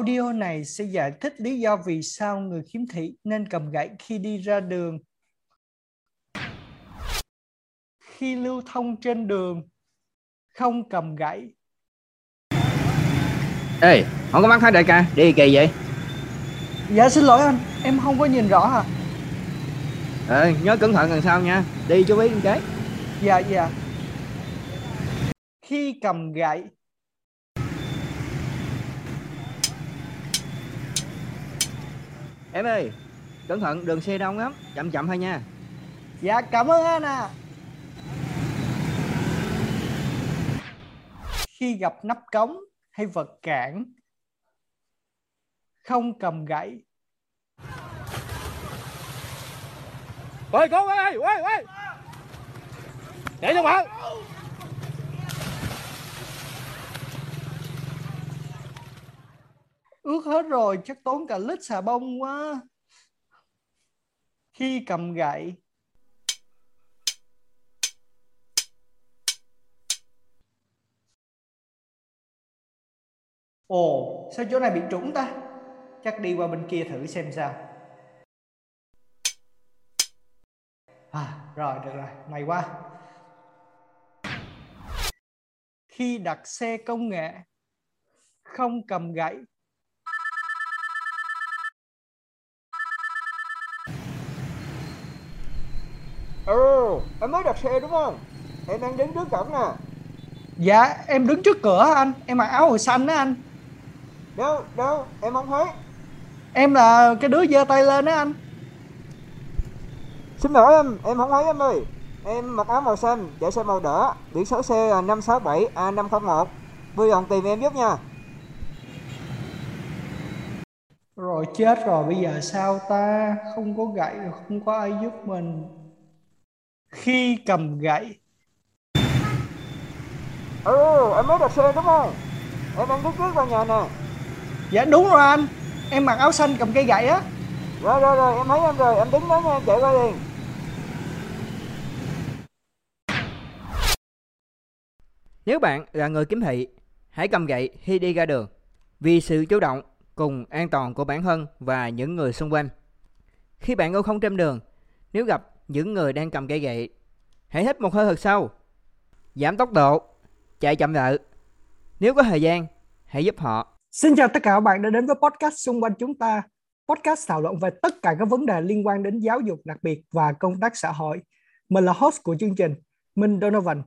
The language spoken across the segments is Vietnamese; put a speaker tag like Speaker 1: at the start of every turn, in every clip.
Speaker 1: Audio này sẽ giải thích lý do vì sao người khiếm thị nên cầm gậy khi đi ra đường. Khi lưu thông trên đường, không cầm gậy.
Speaker 2: Ê, không có mắt hết đại ca, đi kỳ vậy?
Speaker 1: Dạ xin lỗi anh, em không có nhìn rõ hả?
Speaker 2: Ờ, nhớ cẩn thận lần sau nha, đi chú ý một cái.
Speaker 1: Dạ dạ. Khi cầm gậy,
Speaker 2: Em ơi, cẩn thận đường xe đông lắm, chậm chậm thôi nha.
Speaker 1: dạ cảm ơn anh à. Khi gặp nắp cống hay vật cản, không cầm gậy.
Speaker 3: Ôi con ơi, ôi ôi. Để cho bạn.
Speaker 1: Ướt hết rồi, chắc tốn cả lít xà bông quá. Khi cầm gậy. Ồ, sao chỗ này bị trũng ta? Chắc đi qua bên kia thử xem sao. À rồi, được rồi, may quá. Khi đặt xe công nghệ, không cầm gậy
Speaker 2: Ừ, em mới đặt xe đúng không? Em đang đứng trước cổng nè.
Speaker 1: Dạ em đứng trước cửa anh Em mặc áo màu xanh đó anh
Speaker 2: Đâu, đâu, em không thấy.
Speaker 1: Em là cái đứa giơ tay lên đó anh
Speaker 2: Xin lỗi em, em không thấy em ơi. Em mặc áo màu xanh, chạy xe màu đỏ, biển số xe là 567 A501. Vui lòng tìm em giúp nha.
Speaker 1: Rồi chết rồi bây giờ sao ta Không có gậy không có ai giúp mình Khi cầm gậy
Speaker 2: Ừ, em mới đặt xe đúng không? Em đang đứng trước vào nhà nè.
Speaker 1: Dạ đúng rồi anh Em mặc áo xanh cầm cây gậy á
Speaker 2: Rồi, rồi, rồi, em thấy em rồi, em đứng đó nha, em chạy qua liền. Nếu bạn là người kiếm thị, hãy cầm gậy khi đi ra đường vì sự chủ động cùng an toàn của bản thân và những người xung quanh. Khi bạn lưu thông trên đường, nếu gặp những người đang cầm cây gậy, hãy hít một hơi thật sâu, giảm tốc độ, chạy chậm lại. Nếu có thời gian, hãy giúp họ.
Speaker 1: Xin chào tất cả các bạn đã đến với podcast xung quanh chúng ta. Podcast thảo luận về tất cả các vấn đề liên quan đến giáo dục đặc biệt và công tác xã hội. Mình là host của chương trình, Minh Donovan.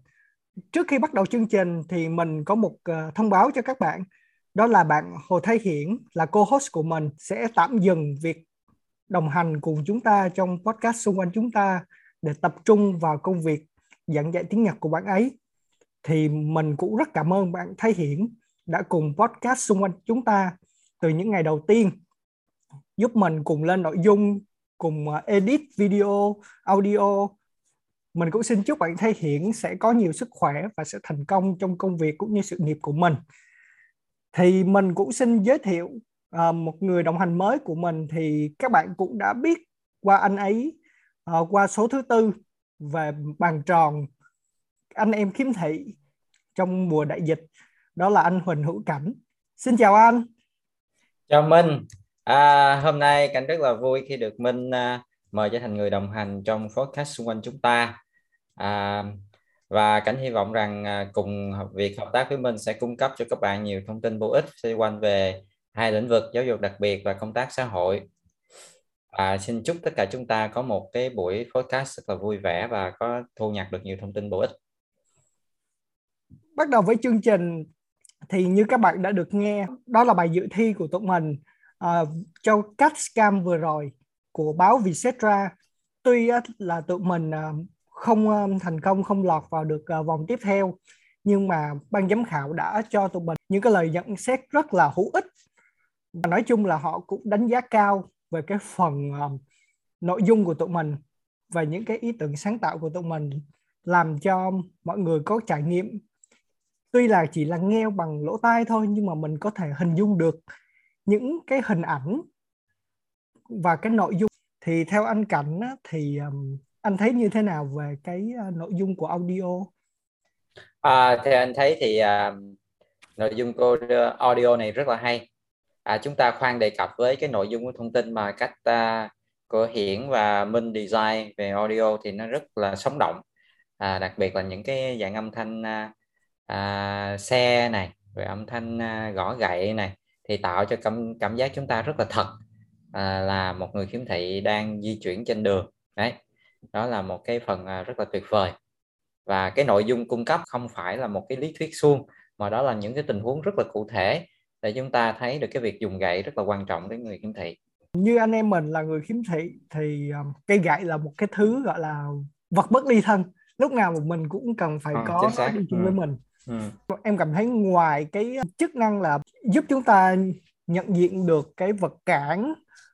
Speaker 1: Trước khi bắt đầu chương trình thì mình có một ờ, thông báo cho các bạn. Đó là bạn Hồ Thái Hiển là co-host của mình sẽ tạm dừng việc đồng hành cùng chúng ta trong podcast xung quanh chúng ta để tập trung vào công việc giảng dạy tiếng Nhật của bạn ấy. Thì mình cũng rất cảm ơn bạn Thái Hiển đã cùng podcast xung quanh chúng ta từ những ngày đầu tiên giúp mình cùng lên nội dung, cùng à, edit video, audio. Mình cũng xin chúc bạn Thái Hiển sẽ có nhiều sức khỏe và sẽ thành công trong công việc cũng như sự nghiệp của mình thì mình cũng xin giới thiệu uh, một người đồng hành mới của mình thì các bạn cũng đã biết qua anh ấy uh, qua số thứ tư về bàn tròn anh em khiếm thị trong mùa đại dịch. Đó là anh Huỳnh Hữu Cảnh. Xin chào anh.
Speaker 4: Chào Minh. À, hôm nay Cảnh rất là vui khi được Minh uh, mời trở thành người đồng hành trong podcast xung quanh chúng ta. À, và cảnh hy vọng rằng à, cùng việc hợp tác với mình sẽ cung cấp cho các bạn nhiều thông tin bổ ích xoay quanh về hai lĩnh vực giáo dục đặc biệt và công tác xã hội. Và xin chúc tất cả chúng ta có một cái buổi podcast rất là vui vẻ và có thu nhặt được nhiều thông tin bổ ích.
Speaker 1: Bắt đầu với chương trình thì như các bạn đã được nghe đó là bài dự thi của tụi mình uh, cho cắt scam vừa rồi của báo Vietcetera. Tuy là tụi mình uh, không à, thành công không lọt vào được uh, vòng tiếp theo nhưng mà ban giám khảo đã cho tụi mình những cái lời nhận xét rất là hữu ích và nói chung là họ cũng đánh giá cao về cái phần uh, nội dung của tụi mình và những cái ý tưởng sáng tạo của tụi mình làm cho mọi người có trải nghiệm. Tuy là chỉ là nghe bằng lỗ tai thôi nhưng mà mình có thể hình dung được những cái hình ảnh và cái nội dung. Thì theo anh cảnh á, thì um, anh thấy như thế nào về cái uh, nội dung của audio?
Speaker 4: À, theo anh thấy thì uh, nội dung của ờ, audio này rất là hay à, chúng ta khoan đề cập với cái nội dung của thông tin mà cách à, của Hiển và Minh design về audio thì nó rất là sống động. À, đặc biệt là những cái dạng âm thanh à, à, xe này rồi âm thanh à, gõ gậy này thì tạo cho cảm cảm giác chúng ta rất là thật à, là một người khiếm thị đang di chuyển trên đường. Đấy đó là một cái phần à, rất là tuyệt vời. Và cái nội dung cung cấp không phải là một cái lý thuyết suông mà đó là những cái tình huống rất là cụ thể để chúng ta thấy được cái việc dùng gậy rất là quan trọng đến người khiếm thị
Speaker 1: như anh em mình là người khiếm thị thì um, cây gậy là một cái thứ gọi là vật bất ly thân lúc nào mà mình cũng cần phải à, có đi chung ừ. với mình ừ. em cảm thấy ngoài cái chức năng là giúp chúng ta nhận diện được cái vật cản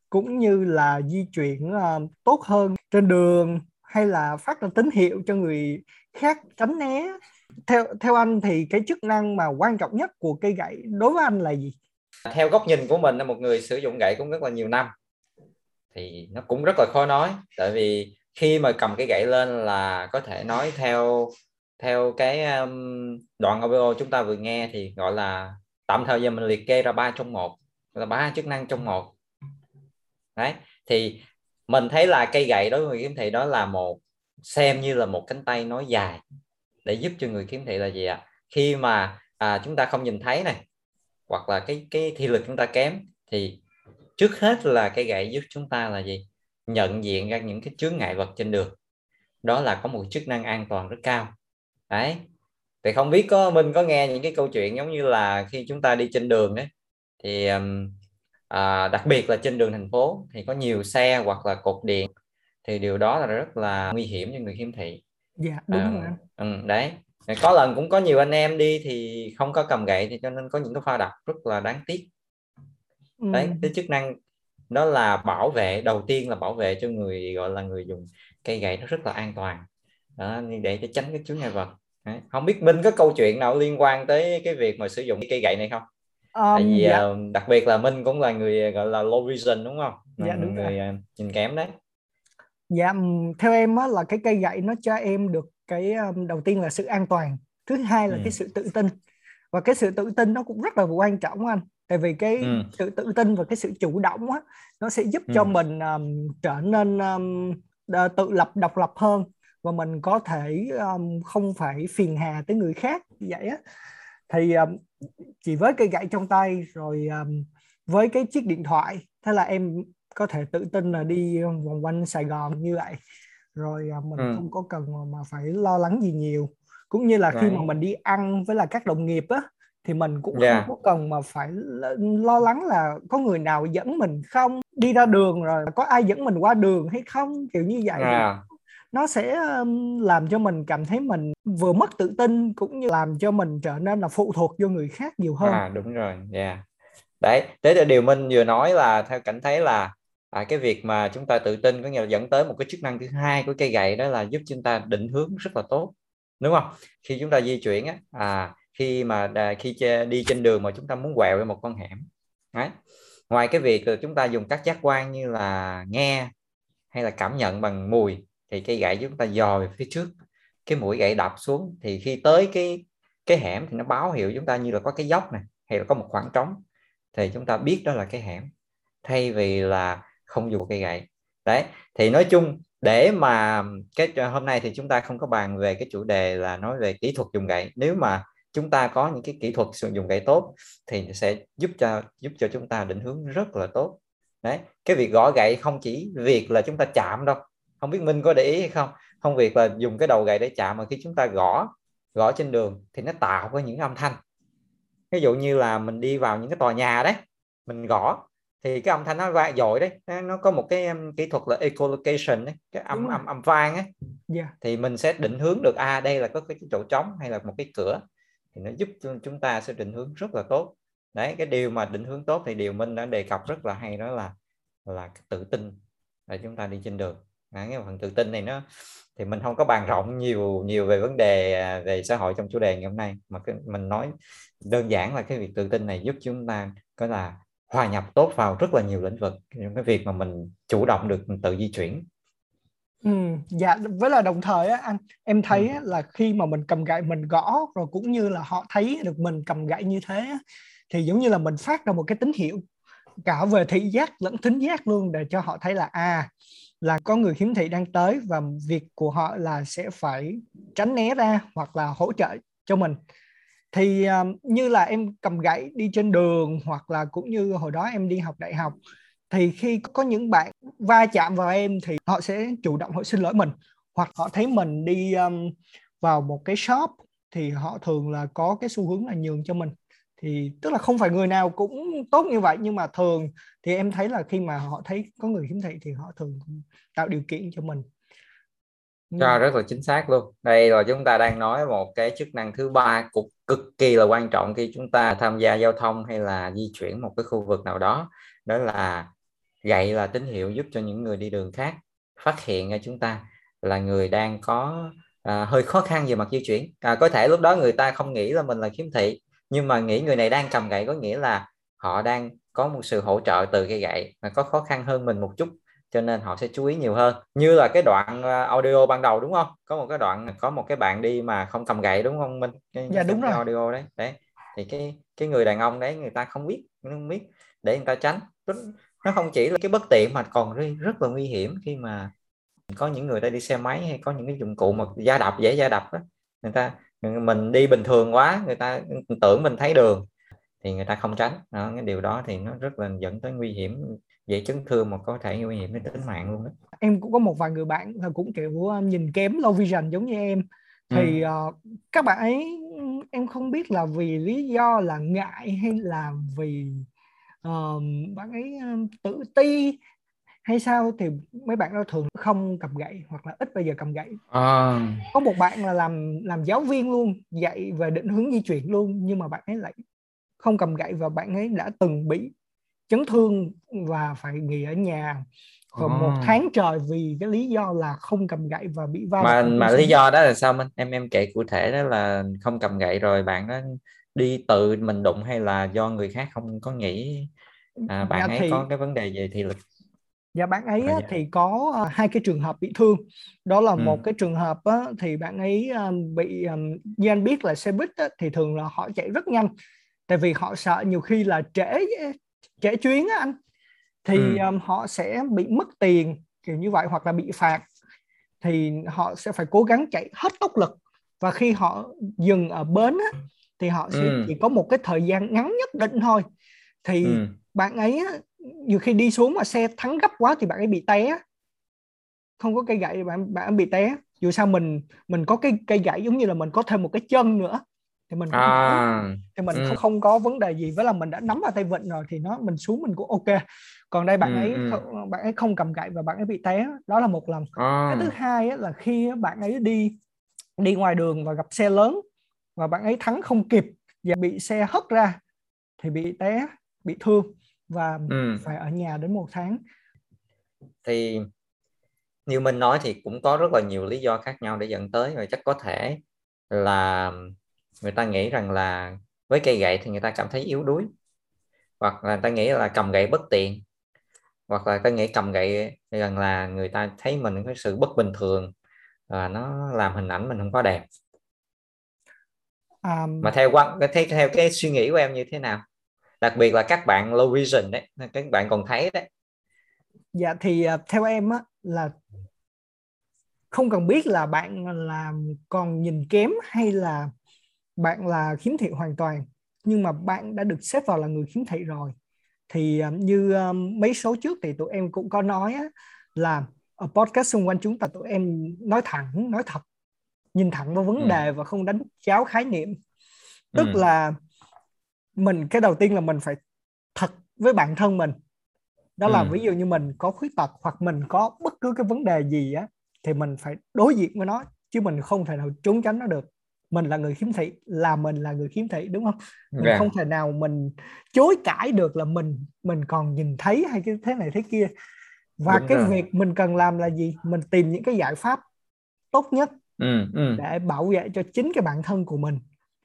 Speaker 1: cũng như là di chuyển uh, tốt hơn trên đường hay là phát ra tín hiệu cho người khác tránh né theo theo anh thì cái chức năng mà quan trọng nhất của cây gậy đối với anh là gì?
Speaker 4: Theo góc nhìn của mình là một người sử dụng gậy cũng rất là nhiều năm. Thì nó cũng rất là khó nói tại vì khi mà cầm cái gậy lên là có thể nói theo theo cái um, đoạn audio chúng ta vừa nghe thì gọi là tạm thời giờ mình liệt kê ra ba trong một là ba chức năng trong một. Đấy thì mình thấy là cây gậy đối với người kiếm thị đó là một xem như là một cánh tay nói dài để giúp cho người khiếm thị là gì ạ? Khi mà à, chúng ta không nhìn thấy này hoặc là cái cái thị lực chúng ta kém thì trước hết là cây gậy giúp chúng ta là gì? Nhận diện ra những cái chướng ngại vật trên đường. Đó là có một chức năng an toàn rất cao. Đấy. Thì không biết có mình có nghe những cái câu chuyện giống như là khi chúng ta đi trên đường đấy thì um, à, đặc biệt là trên đường thành phố thì có nhiều xe hoặc là cột điện thì điều đó là rất là nguy hiểm cho người khiếm thị
Speaker 1: dạ đúng à, rồi
Speaker 4: ừ, đấy có lần cũng có nhiều anh em đi thì không có cầm gậy thì cho nên có những cái pha đập rất là đáng tiếc ừ. đấy cái chức năng đó là bảo vệ đầu tiên là bảo vệ cho người gọi là người dùng cây gậy nó rất là an toàn đó, để để tránh cái chướng ngại vật đấy. không biết minh có câu chuyện nào liên quan tới cái việc mà sử dụng cây gậy này không um, tại vì dạ. uh, đặc biệt là minh cũng là người gọi là low vision đúng không
Speaker 1: dạ, đúng
Speaker 4: người
Speaker 1: rồi.
Speaker 4: Uh, nhìn kém đấy
Speaker 1: dạ theo em á là cái cây gậy nó cho em được cái đầu tiên là sự an toàn thứ hai là ừ. cái sự tự tin và cái sự tự tin nó cũng rất là quan trọng anh tại vì cái ừ. sự tự tin và cái sự chủ động á nó sẽ giúp ừ. cho mình um, trở nên um, tự lập độc lập hơn và mình có thể um, không phải phiền hà tới người khác vậy á thì um, chỉ với cây gậy trong tay rồi um, với cái chiếc điện thoại thế là em có thể tự tin là đi vòng quanh Sài Gòn như vậy rồi uh, mình ừ. không có cần mà, phải lo lắng gì nhiều cũng như là Đấy. khi mà mình đi ăn với là các đồng nghiệp á thì mình cũng yeah. không có cần mà phải lo lắng là có người nào dẫn mình không đi ra đường rồi có ai dẫn mình qua đường hay không kiểu như vậy yeah nó sẽ làm cho mình cảm thấy mình vừa mất tự tin cũng như làm cho mình trở nên là phụ thuộc vô người khác nhiều hơn
Speaker 4: à đúng rồi yeah. đấy thế là điều minh vừa nói là theo cảnh thấy là à, cái việc mà chúng ta tự tin có nghĩa là dẫn tới một cái chức năng thứ hai của cây gậy đó là giúp chúng ta định hướng rất là tốt đúng không? Khi chúng ta di chuyển á à khi mà à, khi đi trên đường mà chúng ta muốn quẹo về một con hẻm đấy. Ngoài cái việc là chúng ta dùng các giác quan như là nghe hay là cảm nhận bằng mùi thì cây gậy chúng ta dò về phía trước cái mũi gậy đập xuống thì khi tới cái cái hẻm thì nó báo hiệu chúng ta như là có cái dốc này hay là có một khoảng trống thì chúng ta biết đó là cái hẻm. Thay vì là không dùng cây gậy. Đấy, thì nói chung để mà cái à, hôm nay thì chúng ta không có bàn về cái chủ đề là nói về kỹ thuật dùng gậy. Nếu mà chúng ta có những cái kỹ thuật sử dụng gậy tốt thì sẽ giúp cho giúp cho chúng ta định hướng rất là tốt. Đấy, cái việc gõ gậy không chỉ việc là chúng ta chạm đâu. Không biết minh có để ý hay không? Không việc là dùng cái đầu gậy để chạm mà khi chúng ta gõ gõ trên đường thì nó tạo ra những âm thanh. Ví dụ như là mình đi vào những cái tòa nhà đấy, mình gõ thì cái âm thanh nó vang dội đấy nó có một cái um, kỹ thuật là echolocation đấy cái âm âm âm vang ấy yeah. Dạ. thì mình sẽ định hướng được à đây là có cái chỗ trống hay là một cái cửa thì nó giúp cho chúng ta sẽ định hướng rất là tốt đấy cái điều mà định hướng tốt thì điều minh đã đề cập rất là hay đó là là tự tin để chúng ta đi trên đường à, cái phần tự tin này nó thì mình không có bàn rộng nhiều nhiều về vấn đề à, về xã hội trong chủ đề ngày hôm nay mà cái, mình nói đơn giản là cái việc tự tin này giúp chúng ta có là hòa nhập tốt vào rất là nhiều lĩnh vực. Những cái việc mà mình chủ động được tự di chuyển.
Speaker 1: Ừ, dạ với là đồng thời á anh em thấy ừ. là khi mà mình cầm gậy mình gõ rồi cũng như là họ thấy được mình cầm gậy như thế thì giống như là mình phát ra một cái tín hiệu cả về thị giác lẫn thính giác luôn để cho họ thấy là à là có người khiếm thị đang tới và việc của họ là sẽ phải tránh né ra hoặc là hỗ trợ cho mình thì um, như là em cầm gậy đi trên đường hoặc là cũng như hồi đó em đi học đại học thì khi có những bạn va chạm vào em thì họ sẽ chủ động họ xin lỗi mình. Hoặc họ thấy mình đi um, vào một cái shop thì họ thường là có cái xu hướng là nhường cho mình. Thì tức là không phải người nào cũng tốt như vậy nhưng mà thường thì em thấy là khi mà họ thấy có người khiếm thị thì họ thường tạo điều kiện cho mình
Speaker 4: cho rất là chính xác luôn. Đây là chúng ta đang nói một cái chức năng thứ ba cực cực kỳ là quan trọng khi chúng ta tham gia giao thông hay là di chuyển một cái khu vực nào đó. Đó là gậy là tín hiệu giúp cho những người đi đường khác phát hiện ra chúng ta là người đang có à, hơi khó khăn về mặt di chuyển. À, có thể lúc đó người ta không nghĩ là mình là khiếm thị nhưng mà nghĩ người này đang cầm gậy có nghĩa là họ đang có một sự hỗ trợ từ cây gậy mà có khó khăn hơn mình một chút cho nên họ sẽ chú ý nhiều hơn. Như là cái đoạn à, audio ban đầu đúng không? Có một cái đoạn có một cái bạn đi mà không cầm gậy đúng không minh?
Speaker 1: Cái, dạ đúng rồi.
Speaker 4: audio đấy. Đấy. Thì cái cái người đàn ông đấy người ta không biết không biết để người ta tránh. Nó không chỉ là cái bất tiện mà còn rất là nguy hiểm khi mà có những người ta đi xe máy hay có những cái dụng cụ mà da đập dễ da đập đó người ta mình đi bình thường quá người ta tưởng mình thấy đường thì người ta không tránh. Đó, cái điều đó thì nó rất là dẫn tới nguy hiểm dễ chấn thương mà có thể nguy hiểm đến tính mạng luôn đó
Speaker 1: em cũng có một vài người bạn là cũng kiểu nhìn kém low vision giống như em thì ừ. uh, các bạn ấy em không biết là vì lý do là ngại hay là vì uh, bạn ấy um, tự ti hay sao thì mấy bạn đó thường không cầm gậy hoặc là ít bây giờ cầm gậy à. có một bạn là làm làm giáo viên luôn dạy về định hướng di chuyển luôn nhưng mà bạn ấy lại không cầm gậy và bạn ấy đã từng bị chấn thương và phải nghỉ ở nhà oh. một tháng trời vì cái lý do là không cầm gậy và bị va
Speaker 4: mà mà lý do đó là sao minh em em kể cụ thể đó là không cầm gậy rồi bạn đó đi tự mình đụng hay là do người khác không có nghĩ à, bạn dạ ấy thì... có cái vấn đề về thị lực
Speaker 1: Dạ bạn ấy á, thì có uh, hai cái trường hợp bị thương. Đó là ừ. một cái trường hợp á, thì bạn ấy um, bị um, như anh biết là xe buýt á, thì thường là họ chạy rất nhanh. Tại vì họ sợ nhiều khi là trễ trễ chuyến á anh. Thì ừ. um, họ sẽ bị mất tiền kiểu như vậy hoặc là bị phạt. Thì họ sẽ phải cố gắng chạy hết tốc lực. Và khi họ dừng ở bến á, thì họ sẽ ừ. chỉ có một cái thời gian ngắn nhất định thôi. Thì ừ. bạn ấy nhiều khi đi xuống mà xe thắng gấp quá thì bạn ấy bị té không có cây gậy bạn bạn bị té. Dù sao mình mình có cái cây gậy giống như là mình có thêm một cái chân nữa thì mình cũng à, thì mình ừ. không, không có vấn đề gì với là mình đã nắm vào tay vịn rồi thì nó mình xuống mình cũng ok còn đây bạn ừ, ấy ừ. bạn ấy không cầm gậy và bạn ấy bị té đó là một lần à. cái thứ hai là khi bạn ấy đi đi ngoài đường và gặp xe lớn và bạn ấy thắng không kịp và bị xe hất ra thì bị té bị thương và ừ. phải ở nhà đến một tháng
Speaker 4: thì như mình nói thì cũng có rất là nhiều lý do khác nhau để dẫn tới và chắc có thể là người ta nghĩ rằng là với cây gậy thì người ta cảm thấy yếu đuối. Hoặc là người ta nghĩ là cầm gậy bất tiện. Hoặc là ta nghĩ cầm gậy rằng là người ta thấy mình có sự bất bình thường và nó làm hình ảnh mình không có đẹp. Um, mà theo quan theo, theo cái suy nghĩ của em như thế nào? Đặc biệt là các bạn low vision đấy các bạn còn thấy đấy.
Speaker 1: Dạ thì uh, theo em á là không cần biết là bạn là còn nhìn kém hay là bạn là khiếm thị hoàn toàn nhưng mà bạn đã được xếp vào là người khiếm thị rồi thì uh, như um, mấy số trước thì tụi em cũng có nói á, là ở podcast xung quanh chúng ta tụi em nói thẳng nói thật nhìn thẳng vào vấn ừ. đề và không đánh cháo khái niệm tức ừ. là mình cái đầu tiên là mình phải thật với bản thân mình đó là ừ. ví dụ như mình có khuyết tật hoặc mình có bất cứ cái vấn đề gì á thì mình phải đối diện với nó chứ mình không thể nào trốn tránh nó được mình là người khiếm thị là mình là người khiếm thị đúng không? Mình yeah. Không thể nào mình chối cãi được là mình mình còn nhìn thấy hay cái thế này thế kia. Và đúng cái rồi. việc mình cần làm là gì? Mình tìm những cái giải pháp tốt nhất ừ, ừ. để bảo vệ cho chính cái bản thân của mình.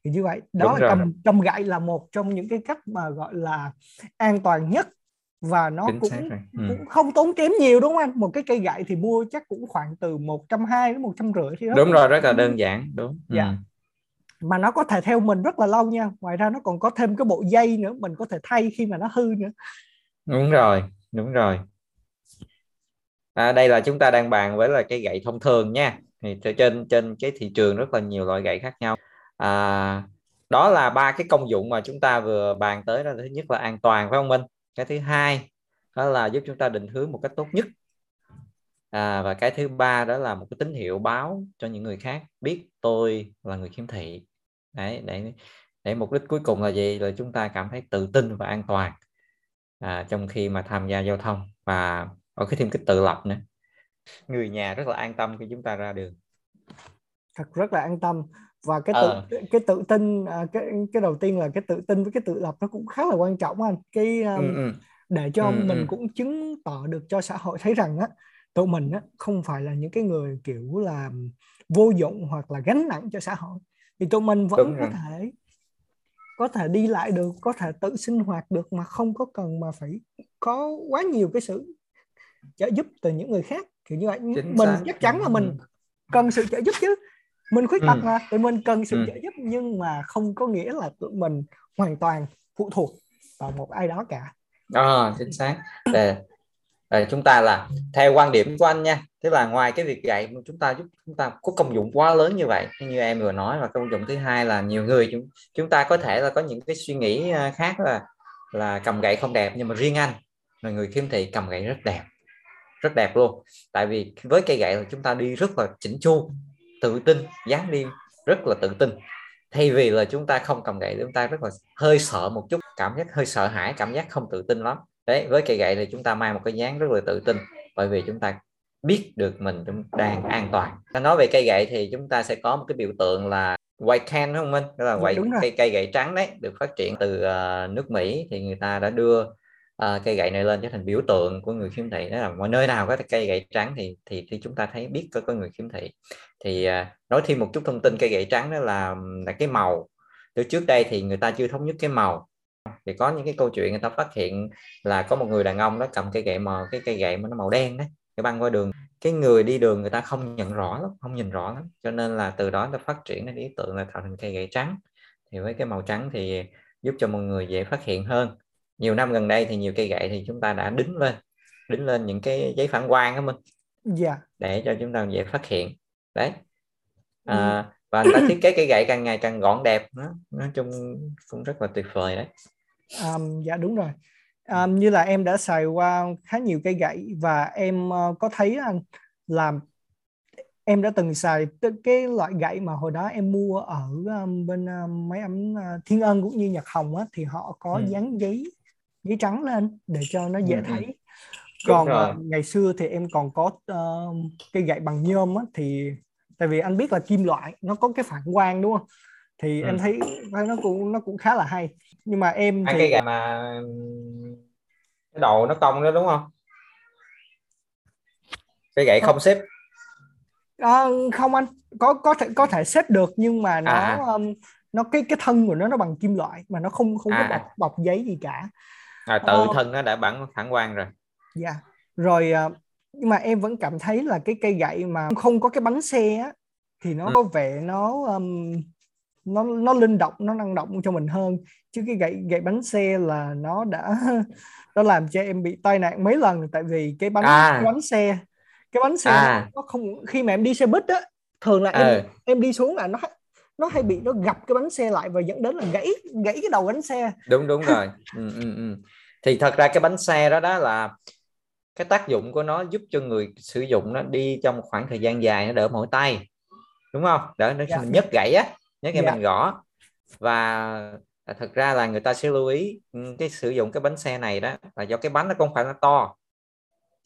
Speaker 1: Thì như vậy đó Đúng là cầm cầm gậy là một trong những cái cách mà gọi là an toàn nhất. Và nó Chính cũng, ừ. cũng không tốn kém nhiều đúng không anh? Một cái cây gậy thì mua chắc cũng khoảng từ một trăm hai đến một trăm rưỡi thì
Speaker 4: đó. Đúng rồi rất là đơn giản đúng.
Speaker 1: Dạ. ừ mà nó có thể theo mình rất là lâu nha. Ngoài ra nó còn có thêm cái bộ dây nữa mình có thể thay khi mà nó hư nữa.
Speaker 4: Đúng rồi đúng rồi. À, đây là chúng ta đang bàn với là cái gậy thông thường nha. Thì trên trên cái thị trường rất là nhiều loại gậy khác nhau. À, đó là ba cái công dụng mà chúng ta vừa bàn tới đó thứ nhất là an toàn phải không Minh? Cái thứ hai đó là giúp chúng ta định hướng một cách tốt nhất. À, và cái thứ ba đó là một cái tín hiệu báo cho những người khác biết tôi là người khiếm thị đấy để để mục đích cuối cùng là gì? Là chúng ta cảm thấy tự tin và an toàn à, trong khi mà tham gia giao thông và có cái thêm cái tự lập nữa. Người nhà rất là an tâm khi chúng ta ra đường.
Speaker 1: Thật rất là an tâm. Và cái tự ờ. cái tự tin à, cái cái đầu tiên là cái tự tin với cái tự lập nó cũng khá là quan trọng anh. Cái um, ừ, ừ. để cho ừ, mình ừ. cũng chứng tỏ được cho xã hội thấy rằng á tụi mình á không phải là những cái người kiểu là vô dụng hoặc là gánh nặng cho xã hội thì tụi mình vẫn Đúng có rồi. thể có thể đi lại được có thể tự sinh hoạt được mà không có cần mà phải có quá nhiều cái sự trợ giúp từ những người khác kiểu như vậy Chính mình xác. chắc chắn là mình ừ. cần sự trợ giúp chứ mình khuyết tật ừ. mà tụi mình cần sự ừ. trợ giúp nhưng mà không có nghĩa là tụi mình hoàn toàn phụ thuộc vào một ai đó cả
Speaker 4: à, chính xác để, à, chúng ta là theo quan điểm của anh nha. Tức là ngoài cái việc dạy chúng ta giúp chúng ta có công dụng quá lớn như vậy. Như em vừa nói và công dụng thứ hai là nhiều người chúng chúng ta có thể là có những cái suy nghĩ ờ, khác là là cầm gậy không đẹp nhưng mà riêng anh là người khiếm thị cầm gậy rất đẹp rất đẹp luôn. Tại vì với cây gậy là chúng ta đi rất là chỉnh chu tự tin dáng đi rất là tự tin. Thay vì là chúng ta không cầm gậy chúng ta rất là hơi sợ một chút cảm giác hơi sợ hãi cảm giác không tự tin lắm đấy với cây gậy thì chúng ta mang một cái dáng rất là tự tin bởi vì chúng ta biết được mình chúng đang an toàn. Ta nói về cây gậy thì chúng ta sẽ có một cái biểu tượng là white can đúng không Minh? Đó là white, cây cây gậy trắng đấy được phát triển từ uh, nước Mỹ. Thì người ta đã đưa uh, cây gậy này lên trở thành biểu tượng của người khiếm thị. Đó là mọi nơi nào có cây gậy trắng thì thì thì chúng ta thấy biết có, có người khiếm thị. Thì uh, nói thêm một chút thông tin cây gậy trắng đó là là cái màu. Từ trước đây thì người ta chưa thống nhất cái màu thì có những cái câu chuyện người ta phát hiện là có một người đàn ông đó cầm cây gậy màu cái cây gậy mà nó màu đen đấy cái băng qua đường. Cái người đi đường người ta không nhận rõ lắm không nhìn rõ lắm. Cho nên là từ đó nó phát triển đến ý tưởng là tạo thành cây gậy trắng. Thì với cái màu trắng thì giúp cho mọi người dễ phát hiện hơn. Nhiều năm gần đây thì nhiều cây gậy thì chúng ta đã đính lên đính lên những cái giấy phản quang đó mình
Speaker 1: dạ.
Speaker 4: để cho chúng ta dễ phát hiện. Đấy. À, ừ. và người ta thiết kế cây gậy càng ngày càng gọn đẹp nó nói chung cũng rất là tuyệt vời đấy
Speaker 1: um, dạ đúng rồi um, như là em đã xài qua khá nhiều cây gậy và em uh, có thấy anh làm em đã từng xài cái loại gậy mà hồi đó em mua ở um, bên um, mấy ấm uh, Thiên Ân cũng như Nhật Hồng á thì họ có ừ. dán giấy giấy trắng lên để cho nó dễ ừ. ừ. thấy còn uh, ngày xưa thì em còn có uh, cây gậy bằng nhôm á thì tại vì anh biết là kim loại nó có cái phản quang đúng không thì ừ. em thấy nó cũng nó cũng khá là hay nhưng mà em
Speaker 4: thì... cây gậy mà cái đầu nó cong đó đúng không cây gậy không xếp
Speaker 1: à, không anh có có thể có thể xếp được nhưng mà nó à. um, nó cái cái thân của nó nó bằng kim loại mà nó không không à. có bọc bọc giấy gì cả
Speaker 4: à, tự uh, thân nó đã bằng phản quang rồi
Speaker 1: dạ yeah. rồi uh, nhưng mà em vẫn cảm thấy là cái cây gậy mà không có cái bánh xe á thì nó ừ. có vẻ nó um, nó nó linh động nó năng động cho mình hơn chứ cái gậy gậy bánh xe là nó đã nó làm cho em bị tai nạn mấy lần tại vì cái bánh à. cái bánh xe cái bánh xe à. nó không khi mà em đi xe buýt á thường là em ừ. em đi xuống là nó nó hay bị nó gặp cái bánh xe lại và dẫn đến là gãy gãy cái đầu bánh xe
Speaker 4: đúng đúng rồi ừ, ừ, ừ. thì thật ra cái bánh xe đó đó là cái tác dụng của nó giúp cho người sử dụng nó đi trong khoảng thời gian dài nó đỡ mỏi tay đúng không đỡ nó mình nhấc gãy á nhấc em dạ. mình gõ. Và thật ra là người ta sẽ lưu ý ừ, cái sử dụng cái bánh xe này đó là do cái bánh nó không phải nó to.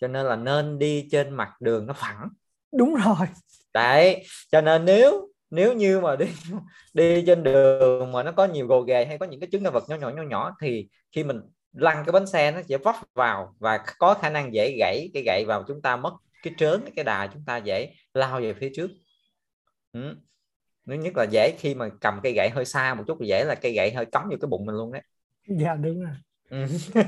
Speaker 4: Cho nên là nên đi trên mặt đường nó phẳng.
Speaker 1: Đúng rồi.
Speaker 4: Đấy cho nên nếu nếu như mà đi đi trên đường mà nó có nhiều gồ ghề hay có những cái chứng ngại vật nhỏ nhỏ nhỏ nhỏ thì khi mình lăn cái bánh xe nó sẽ vấp vào và có khả năng dễ gãy cái gậy vào chúng ta mất cái trớn cái đà chúng ta dễ lao về phía trước. Ừ. thứ nhất là dễ khi mà cầm cây gậy hơi xa một chút dễ là cây gậy hơi cắm vô cái bụng mình luôn đấy
Speaker 1: dạ đúng rồi ừ.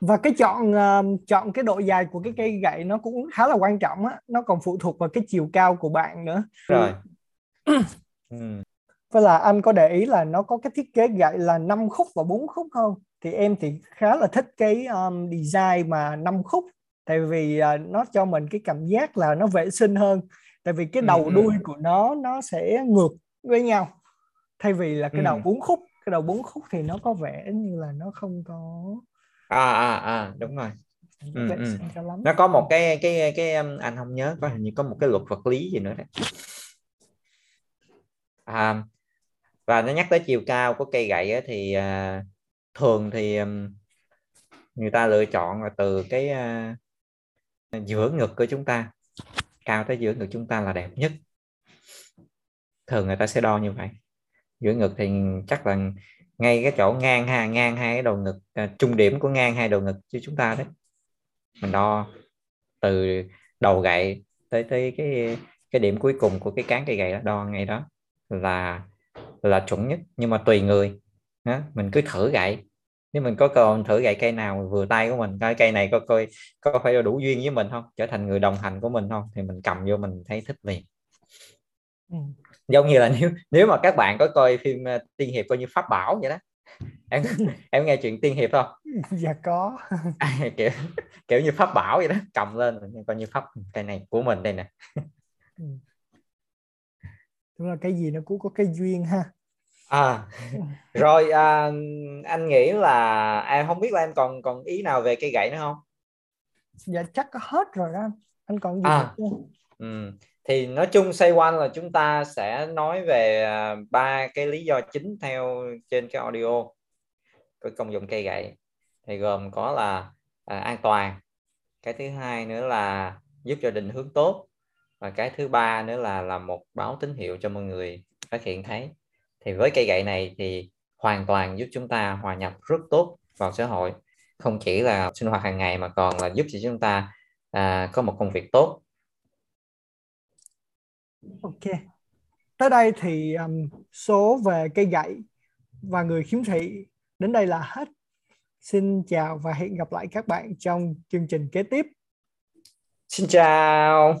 Speaker 1: và cái chọn uh, chọn cái độ dài của cái cây gậy nó cũng khá là quan trọng á nó còn phụ thuộc vào cái chiều cao của bạn nữa
Speaker 4: rồi
Speaker 1: ừ. Vậy là anh có để ý là nó có cái thiết kế gậy là 5 khúc và 4 khúc không? thì em thì khá là thích cái um, design mà năm khúc tại vì uh, nó cho mình cái cảm giác là nó vệ sinh hơn tại vì cái đầu ừ. đuôi của nó nó sẽ ngược với nhau thay vì là cái ừ. đầu bốn khúc cái đầu bốn khúc thì nó có vẻ như là nó không có
Speaker 4: à à à đúng rồi ừ, ừ. nó có một cái cái cái um, anh không nhớ có hình như có một cái luật vật lý gì nữa đấy à, và nó nhắc tới chiều cao của cây gậy ấy, thì uh, thường thì um, người ta lựa chọn là từ cái uh, giữa ngực của chúng ta cao tới giữa ngực chúng ta là đẹp nhất. Thường người ta sẽ đo như vậy. Giữa ngực thì chắc là ngay cái chỗ ngang ha ngang hai cái đầu ngực à, trung điểm của ngang hai đầu ngực cho chúng ta đấy. Mình đo từ đầu gậy tới tới cái cái điểm cuối cùng của cái cán cây gậy đó đo ngay đó là là chuẩn nhất. Nhưng mà tùy người đó. mình cứ thử gậy nếu mình có cơ hội thử gậy cây nào vừa tay của mình coi cây này có coi có phải đủ duyên với mình không? Trở thành người đồng hành của mình không? Thì mình cầm vô mình thấy thích liền. Ừ. giống như là nếu nếu mà các bạn có coi phim uh, tiên hiệp coi như pháp bảo vậy đó. Em em nghe chuyện tiên hiệp không?
Speaker 1: Dạ có.
Speaker 4: À, kiểu kiểu như pháp bảo vậy đó cầm lên coi như pháp cây này của mình đây nè. Ừ.
Speaker 1: đúng là cái gì nó cũng có cái duyên ha
Speaker 4: à rồi à, anh nghĩ là em không biết là em còn còn ý nào về cây gậy nữa không?
Speaker 1: Dạ chắc có hết rồi đó. Anh còn gì
Speaker 4: à, ừ. thì nói chung say one là chúng ta sẽ nói về à, ba cái lý do chính theo trên cái audio của công dụng cây gậy. Thì gồm có là à, an toàn cái thứ hai nữa là giúp cho định hướng tốt và cái thứ ba nữa là là một báo tín hiệu cho mọi người phát hiện thấy thì với cây gậy này thì hoàn toàn giúp chúng ta hòa nhập rất tốt vào xã hội. Không chỉ là sinh hoạt hàng ngày mà còn là giúp cho chúng ta à, có một công việc tốt.
Speaker 1: Ok. Tới đây thì um, số về cây gậy và người khiếm thị đến đây là hết. Xin chào và hẹn gặp lại các bạn trong chương trình kế tiếp.
Speaker 4: Xin chào